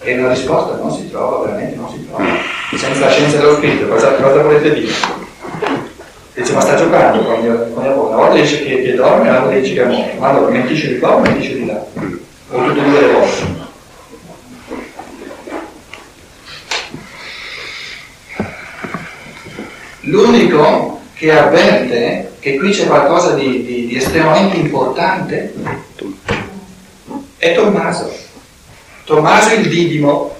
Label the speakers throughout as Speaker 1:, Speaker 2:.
Speaker 1: E una risposta non si trova, veramente non si trova. Senza la scienza dello spirito, cosa, cosa volete dire? Dice, ma sta giocando con mia, con Una volta dice che, che dorme, una volta dice che è morto. Ma allora mentisce di qua o mentisce di là? O tutte e due le volte? L'unico che avverte che qui c'è qualcosa di, di, di estremamente importante è Tommaso. Tommaso il Didimo,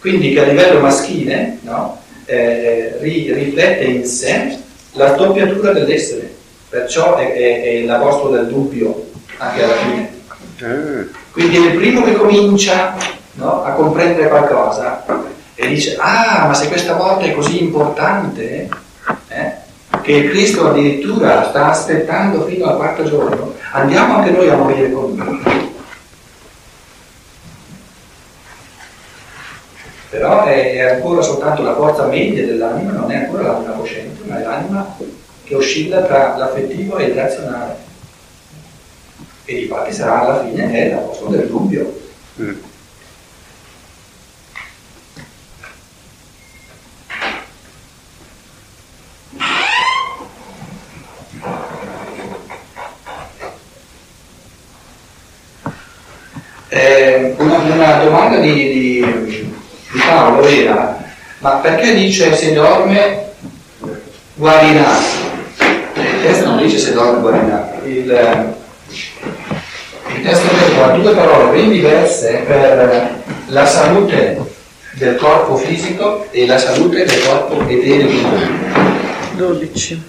Speaker 1: quindi che a livello maschile no, eh, ri, riflette in sé la doppiatura dell'essere, perciò è, è, è l'apostolo del dubbio anche alla fine. Quindi è il primo che comincia no, a comprendere qualcosa e dice, ah, ma se questa volta è così importante, eh, che Cristo addirittura sta aspettando fino al quarto giorno, andiamo anche noi a morire con lui. Però è, è, ancora soltanto la forza media dell'anima, non è ancora l'anima cosciente, ma è l'anima che oscilla tra l'affettivo e il razionale. E di fatti sarà alla fine è l'apostolo del dubbio. Mm. Eh, una, una, domanda di Paolo era ma perché dice se dorme guarirà? Il testo non dice se dorme guarirà. Il, il testo ha due parole ben diverse per la salute del corpo fisico e la salute del corpo eterico.
Speaker 2: 12.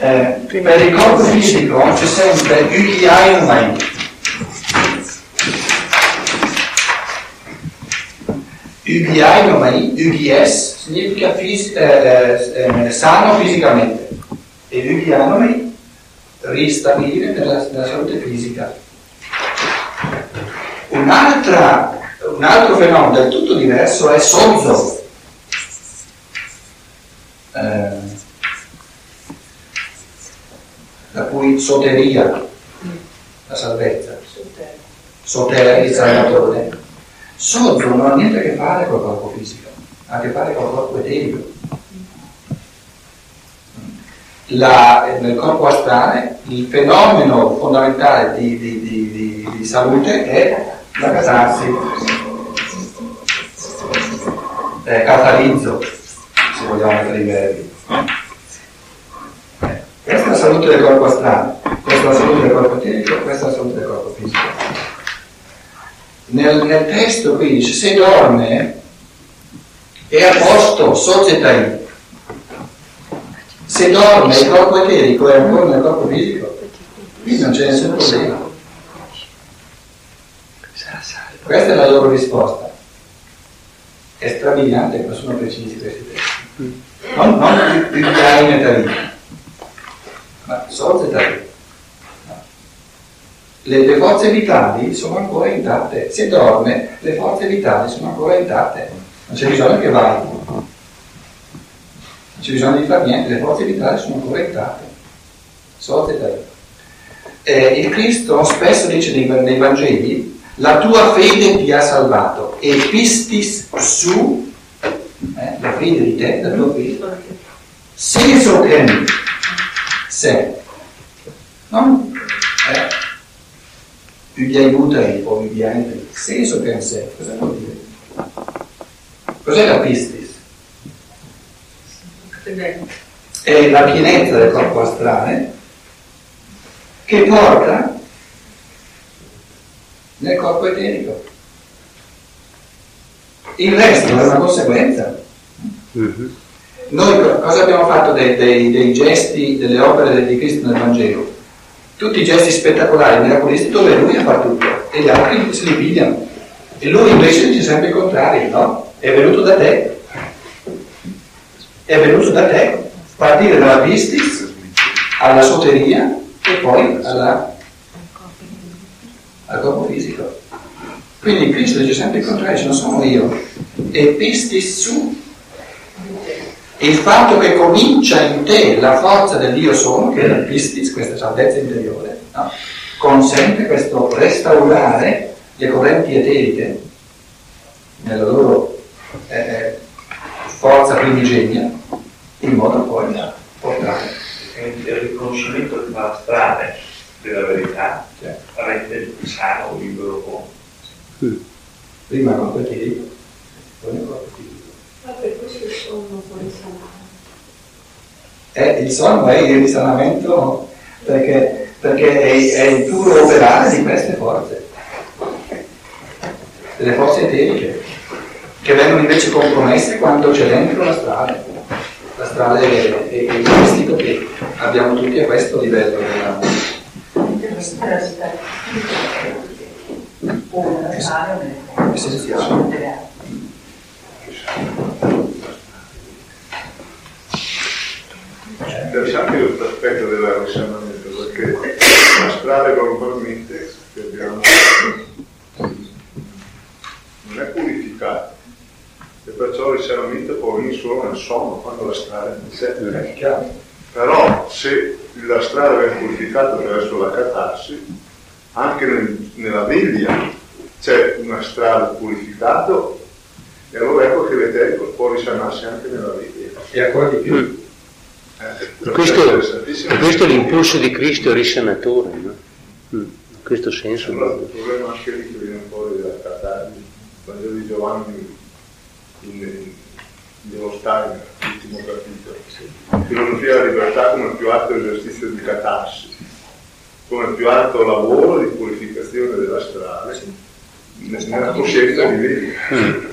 Speaker 1: Eh, per il corpo fisico c'è sempre Ukiaiumai, UBI, UBS, significa fis- eh, eh, sano fisicamente e UBI ristabilire nella, nella salute fisica. un altro fenomeno del tutto diverso è Sozzo. Eh, la cui soteria, la salvezza, soteria il Salvatore Sogno non ha niente a che fare col corpo fisico, ha a che fare col corpo eterico. La, nel corpo astrale il fenomeno fondamentale di, di, di, di salute è la catarsi, eh, catalizzo, se vogliamo mettere i verbi. Eh, questa è la salute del corpo astrale, questa è la salute del corpo eterico, questa è la salute del corpo fisico nel, nel testo qui dice se dorme è a posto, societai. Se dorme il corpo eterico è ancora nel corpo fisico, qui non c'è nessun problema. Questa è la loro risposta. È strabiliante, ma sono precisi questi testi. Non, non più in ma societai le, le, forze vitali sono ancora intatte. Se dorme, le forze vitali sono ancora intatte. Non c'è bisogno che vai. Non c'è bisogno di fare niente, le forze vitali sono ancora intatte. Sorte eh, il Cristo spesso dice nei, nei, Vangeli, la tua fede ti ha salvato e pistis su, eh, la fede di te, la tua fede, senso che se. No? Eh, Viviai Butai o Viviai senso per sé, cosa vuol dire? Cos'è la pistis? È la pienezza del corpo astrale che porta nel corpo eterico. Il resto è una conseguenza. Mhm. Noi cosa abbiamo fatto dei, dei, dei gesti, delle opere di Cristo nel Vangelo? Tutti i gesti spettacolari, miracolisti, dove lui fa tutto e gli altri se li pigliano. E lui invece dice sempre il contrario, no? È venuto da te. È venuto da te. Partire dalla pistis alla soteria e poi alla, al corpo fisico. Quindi Cristo dice sempre il contrario, non sono io. E pistis su il fatto che comincia in te la forza del Dio sono, che è la pistis, questa salvezza interiore, no? consente questo restaurare le correnti eteriche nella loro eh, forza primigenia, in modo poi da portare.
Speaker 3: Il riconoscimento della strada della verità cioè, rende il sano libero uomo.
Speaker 1: Prima con quel che poi con quel
Speaker 4: Ma per questo il sonno può risanare.
Speaker 1: Eh, il sonno è il risanamento perché, perché è, è il puro operare di queste forze, delle forze eteriche, che vengono invece compromesse quando c'è dentro la strada. La strada è, è, è il vestito che abbiamo tutti a questo livello della, essenziale.
Speaker 5: Questo aspetto risanamento perché la strada normalmente che abbiamo non è purificata e perciò il risanamento può venire solo nel sonno quando la strada è sé però se la strada viene purificata attraverso la catarsi anche nel, nella veglia c'è una strada purificata e allora ecco che l'eterico può risanarsi anche nella veglia
Speaker 1: e ancora di più mm.
Speaker 6: Eh, questo, è l'impulso di Cristo risanatore, no? Mm, in questo senso.
Speaker 5: Allora, il problema anche lì che viene fuori dalla Catarsi, il Vangelo di Giovanni in, in, dello Steiner, l'ultimo capitolo. Sì. Filosofia della libertà come più alto esercizio di catarsi, come più alto lavoro di purificazione della strada, sì. nella coscienza di vita. Mm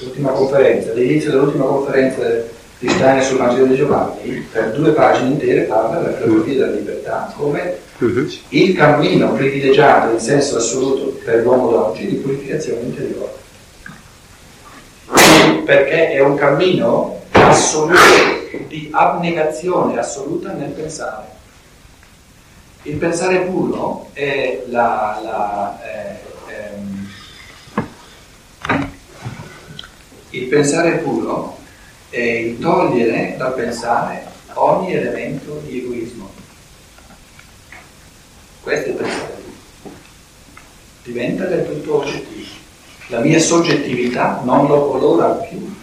Speaker 1: l'ultima conferenza, all'inizio dell'ultima conferenza Steiner sul Vangelo di Giovanni, per due pagine intere parla della filosofia della libertà come uh-huh. il cammino privilegiato in senso assoluto per l'uomo d'oggi di purificazione interiore. Perché è un cammino assoluto, di abnegazione assoluta nel pensare. Il pensare puro è la, la eh, Il pensare puro il togliere dal pensare ogni elemento di egoismo. Questo è il pensare. Diventa del tutto oggettivo. La mia soggettività non lo colora più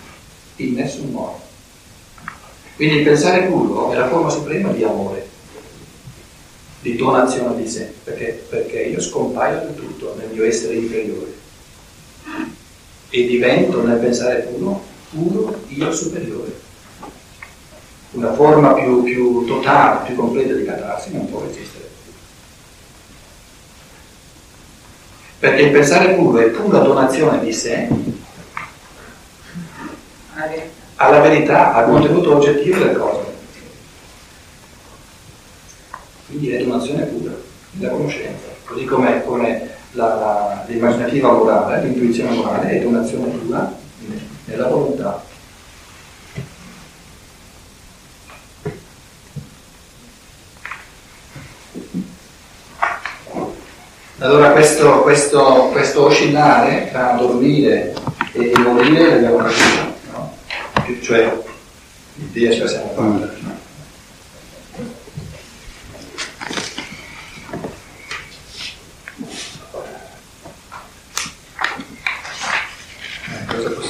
Speaker 1: in nessun modo. Quindi il pensare puro è la forma suprema di amore, di donazione di sé, perché, perché io scompaio del tutto nel mio essere inferiore e divento nel pensare puro, puro io superiore. Una forma più, più totale, più completa di catarsi non può esistere. Perché il pensare puro è pura donazione di sé alla verità, al contenuto oggettivo delle cose. Quindi è donazione pura della conoscenza, così come, come la, la, l'immaginativa morale, l'intuizione morale è un'azione pura nella volontà. Allora questo, questo, questo oscillare tra dormire e morire l'abbiamo capito, no? cioè l'idea ce la siamo fatta. No?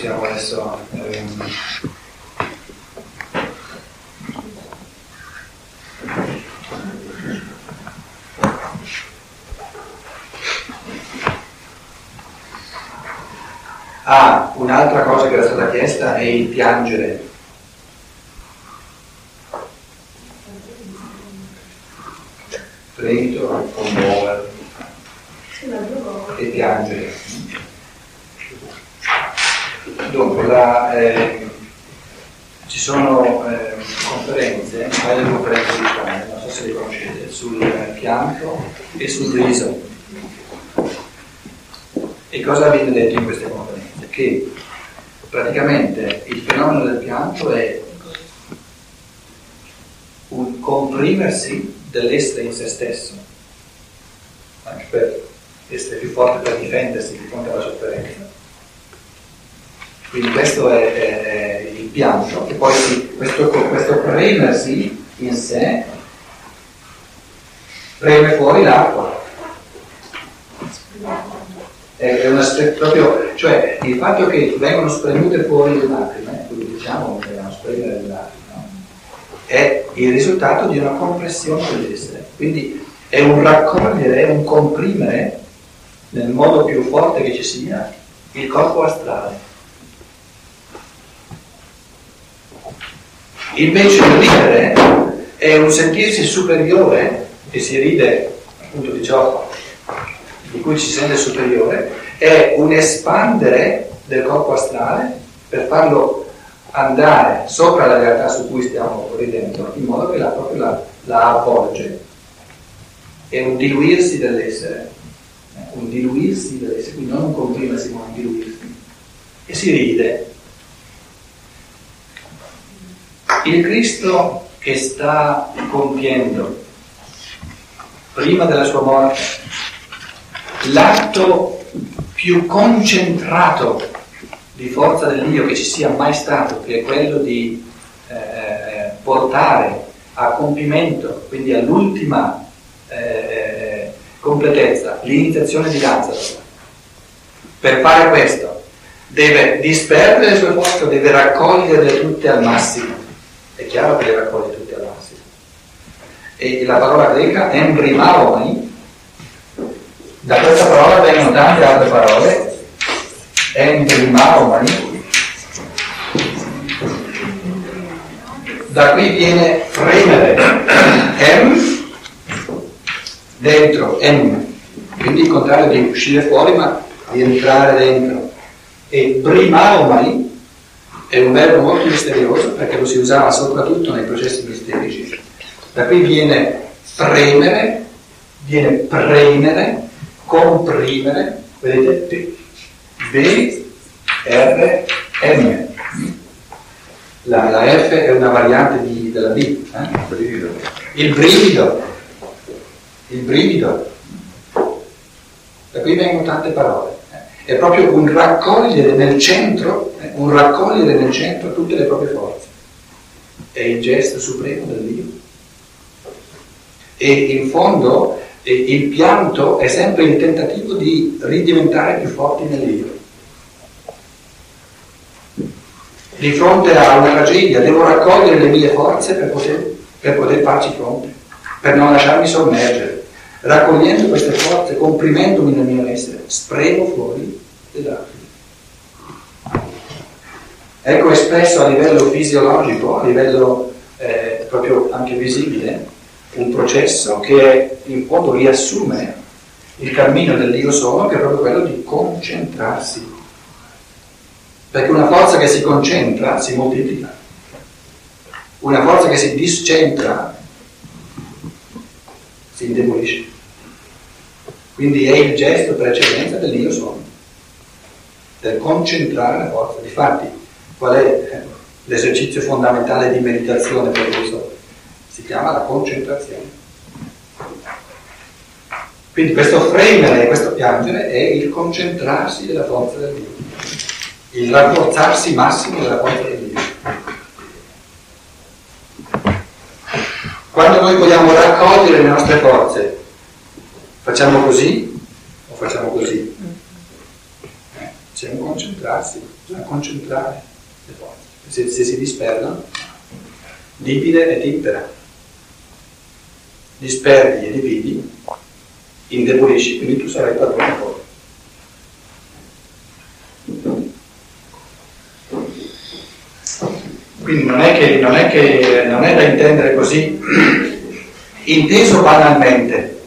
Speaker 1: possiamo adesso ehm, Ah, un'altra cosa che era chiesta è il piangere. Fremito, commuovere e piangere. Dunque, la, eh, ci sono eh, conferenze, un conferenze di Italia, non so se le conoscete, sul pianto e sul riso. E cosa viene detto in queste conferenze? Che praticamente il fenomeno del pianto è un comprimersi dell'essere in se stesso, anche per essere più forte per difendersi di fronte alla sofferenza quindi questo è, è, è il pianto, e poi si, questo, questo premersi in sé preme fuori l'acqua. È, una, è proprio, cioè il fatto che vengono spremute fuori le lacrime, quindi diciamo che vengono spremere le lacrime, no? è il risultato di una compressione dell'essere. Quindi è un raccogliere, è un comprimere nel modo più forte che ci sia il corpo astrale. Invece il ridere è un sentirsi superiore, e si ride appunto di ciò di cui ci si sente superiore, è un espandere del corpo astrale per farlo andare sopra la realtà su cui stiamo ridendo, in modo che la, proprio la, la avvolge. È un diluirsi dell'essere, un diluirsi dell'essere, quindi non un comprimersi, ma un diluirsi. E si ride. Il Cristo che sta compiendo prima della sua morte l'atto più concentrato di forza dell'io che ci sia mai stato, che è quello di eh, portare a compimento, quindi all'ultima eh, completezza, l'iniziazione di Lazaro. Per fare questo deve disperdere le sue forze, deve raccoglierle tutte al massimo. È chiaro che le raccoglie tutte al massimo. E la parola greca embrimaomai, da questa parola vengono tante altre parole embrimaomai, da qui viene fremere, em, dentro, em, quindi il contrario di uscire fuori ma di entrare dentro. E brimaomai è un verbo molto misterioso perché lo si usava soprattutto nei processi misterici. Da qui viene fremere, viene premere, comprimere, vedete? B, R, M. La, la F è una variante di, della B. Eh? Il brivido. Il brivido. Da qui vengono tante parole. Eh? È proprio un raccogliere nel centro, eh? un raccogliere nel centro tutte le proprie forze. È il gesto supremo del Dio. E in fondo il pianto è sempre il tentativo di ridiventare più forti nell'io. di fronte a una tragedia, devo raccogliere le mie forze per poter, per poter farci fronte, per non lasciarmi sommergere. Raccogliendo queste forze, comprimendomi nel mio essere, spremo fuori le lacrime. Ecco espresso a livello fisiologico, a livello eh, proprio anche visibile, un processo che in fondo riassume il cammino dell'io sono, che è proprio quello di concentrarsi perché una forza che si concentra si moltiplica, una forza che si discentra si indebolisce. Quindi è il gesto per eccellenza dell'io sono, del concentrare la forza. Difatti, qual è l'esercizio fondamentale di meditazione per l'uso? Si chiama la concentrazione. Quindi questo fremere questo piangere è il concentrarsi della forza del Dio il rafforzarsi massimo della forza di Dio. Quando noi vogliamo raccogliere le nostre forze, facciamo così o facciamo così? Eh, c'è un concentrarsi, bisogna concentrare le forze. Se, se si disperdono, divide e timpera. Disperdi e dividi, indebolisci, quindi tu sarai padrone poi. Quindi non è, che, non, è che, non è da intendere così, inteso banalmente,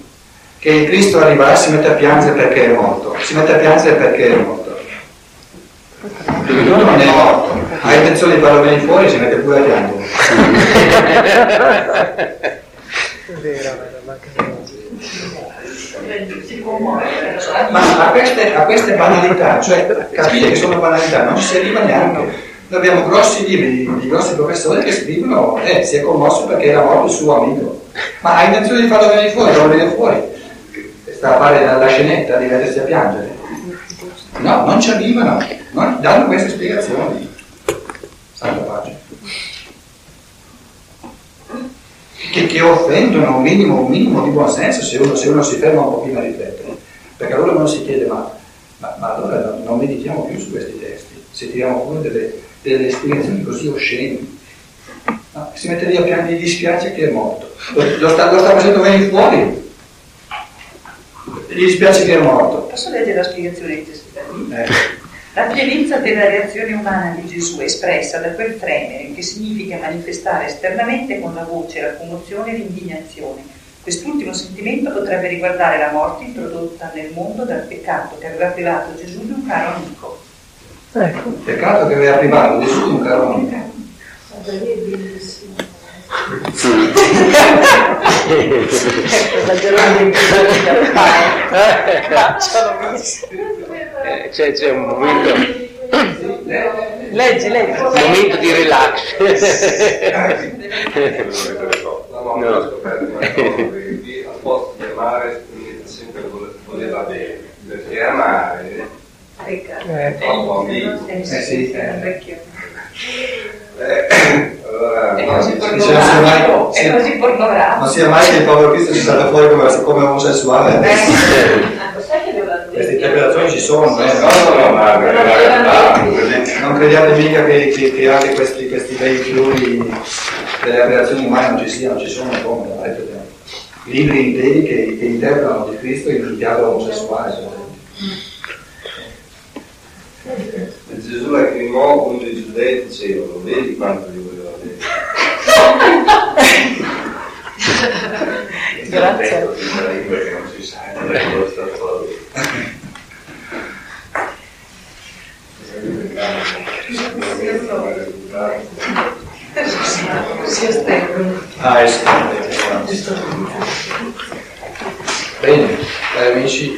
Speaker 1: che Cristo arriverà e si mette a piangere perché è morto, si mette a piangere perché è morto. Lui non è morto, ha intenzione di farlo venire fuori, si mette pure a piangere. Ma a queste, a queste banalità, cioè capire che sono banalità, non ci si arriva neanche. Noi abbiamo grossi libri di grossi professori che scrivono, eh, si è commosso perché era morto il suo amico. Ma ha intenzione di farlo venire fuori, farlo venire fuori. Sta a fare la scenetta di mettersi a piangere. No, non ci arrivano, non danno queste spiegazioni. Santa Che, che, offendono un minimo, un minimo di buonsenso se uno, se uno si ferma un pochino a riflettere. Perché allora uno si chiede, ma Ma, ma allora non, meditiamo più su questi testi, se tiriamo fuori delle, delle spiegazioni così oscene. No, si mette lì a piangere, gli dispiace che è morto. Lo, lo, sta, lo sta facendo venire fuori. Gli dispiace che è morto.
Speaker 7: Posso leggere la spiegazione di questi eh. La pienezza della reazione umana di Gesù è espressa da quel fremere che significa manifestare esternamente con la voce la commozione e l'indignazione. Quest'ultimo sentimento potrebbe riguardare la morte introdotta nel mondo dal peccato che aveva privato Gesù di un caro amico.
Speaker 1: Ecco. Peccato che aveva privato Gesù di un caro amico.
Speaker 6: Eh, c'è, c'è un momento
Speaker 2: leggi, leggi.
Speaker 6: un momento di relax
Speaker 8: no. che al posto di amare sempre voleva bene perché amare è troppo ambiguo
Speaker 1: eh sì eh.
Speaker 8: Eh,
Speaker 7: è così pornografico, è
Speaker 1: mai-
Speaker 7: così pornografico.
Speaker 1: Non sia mai che il povero Cristo ci salta fuori come, come omosessuale.
Speaker 7: Eh.
Speaker 4: Doveva
Speaker 1: Queste interpretazioni ci sono, eh.
Speaker 8: no, no, ma
Speaker 1: Non crediate mica che, che, che anche questi, questi bei fiori delle aberrazioni umane non ci siano, ci sono come, prima. libri interi che, che interpretano di Cristo in un diavolo omosessuale. esempio.
Speaker 8: Gesù lacrimò quando i giudei dicevano, vedi quanto gli voleva bene.
Speaker 2: Grazie.
Speaker 8: Si sa, non è quello stato
Speaker 7: Si astengono.
Speaker 1: Ah, eh sì, Bene, cari amici,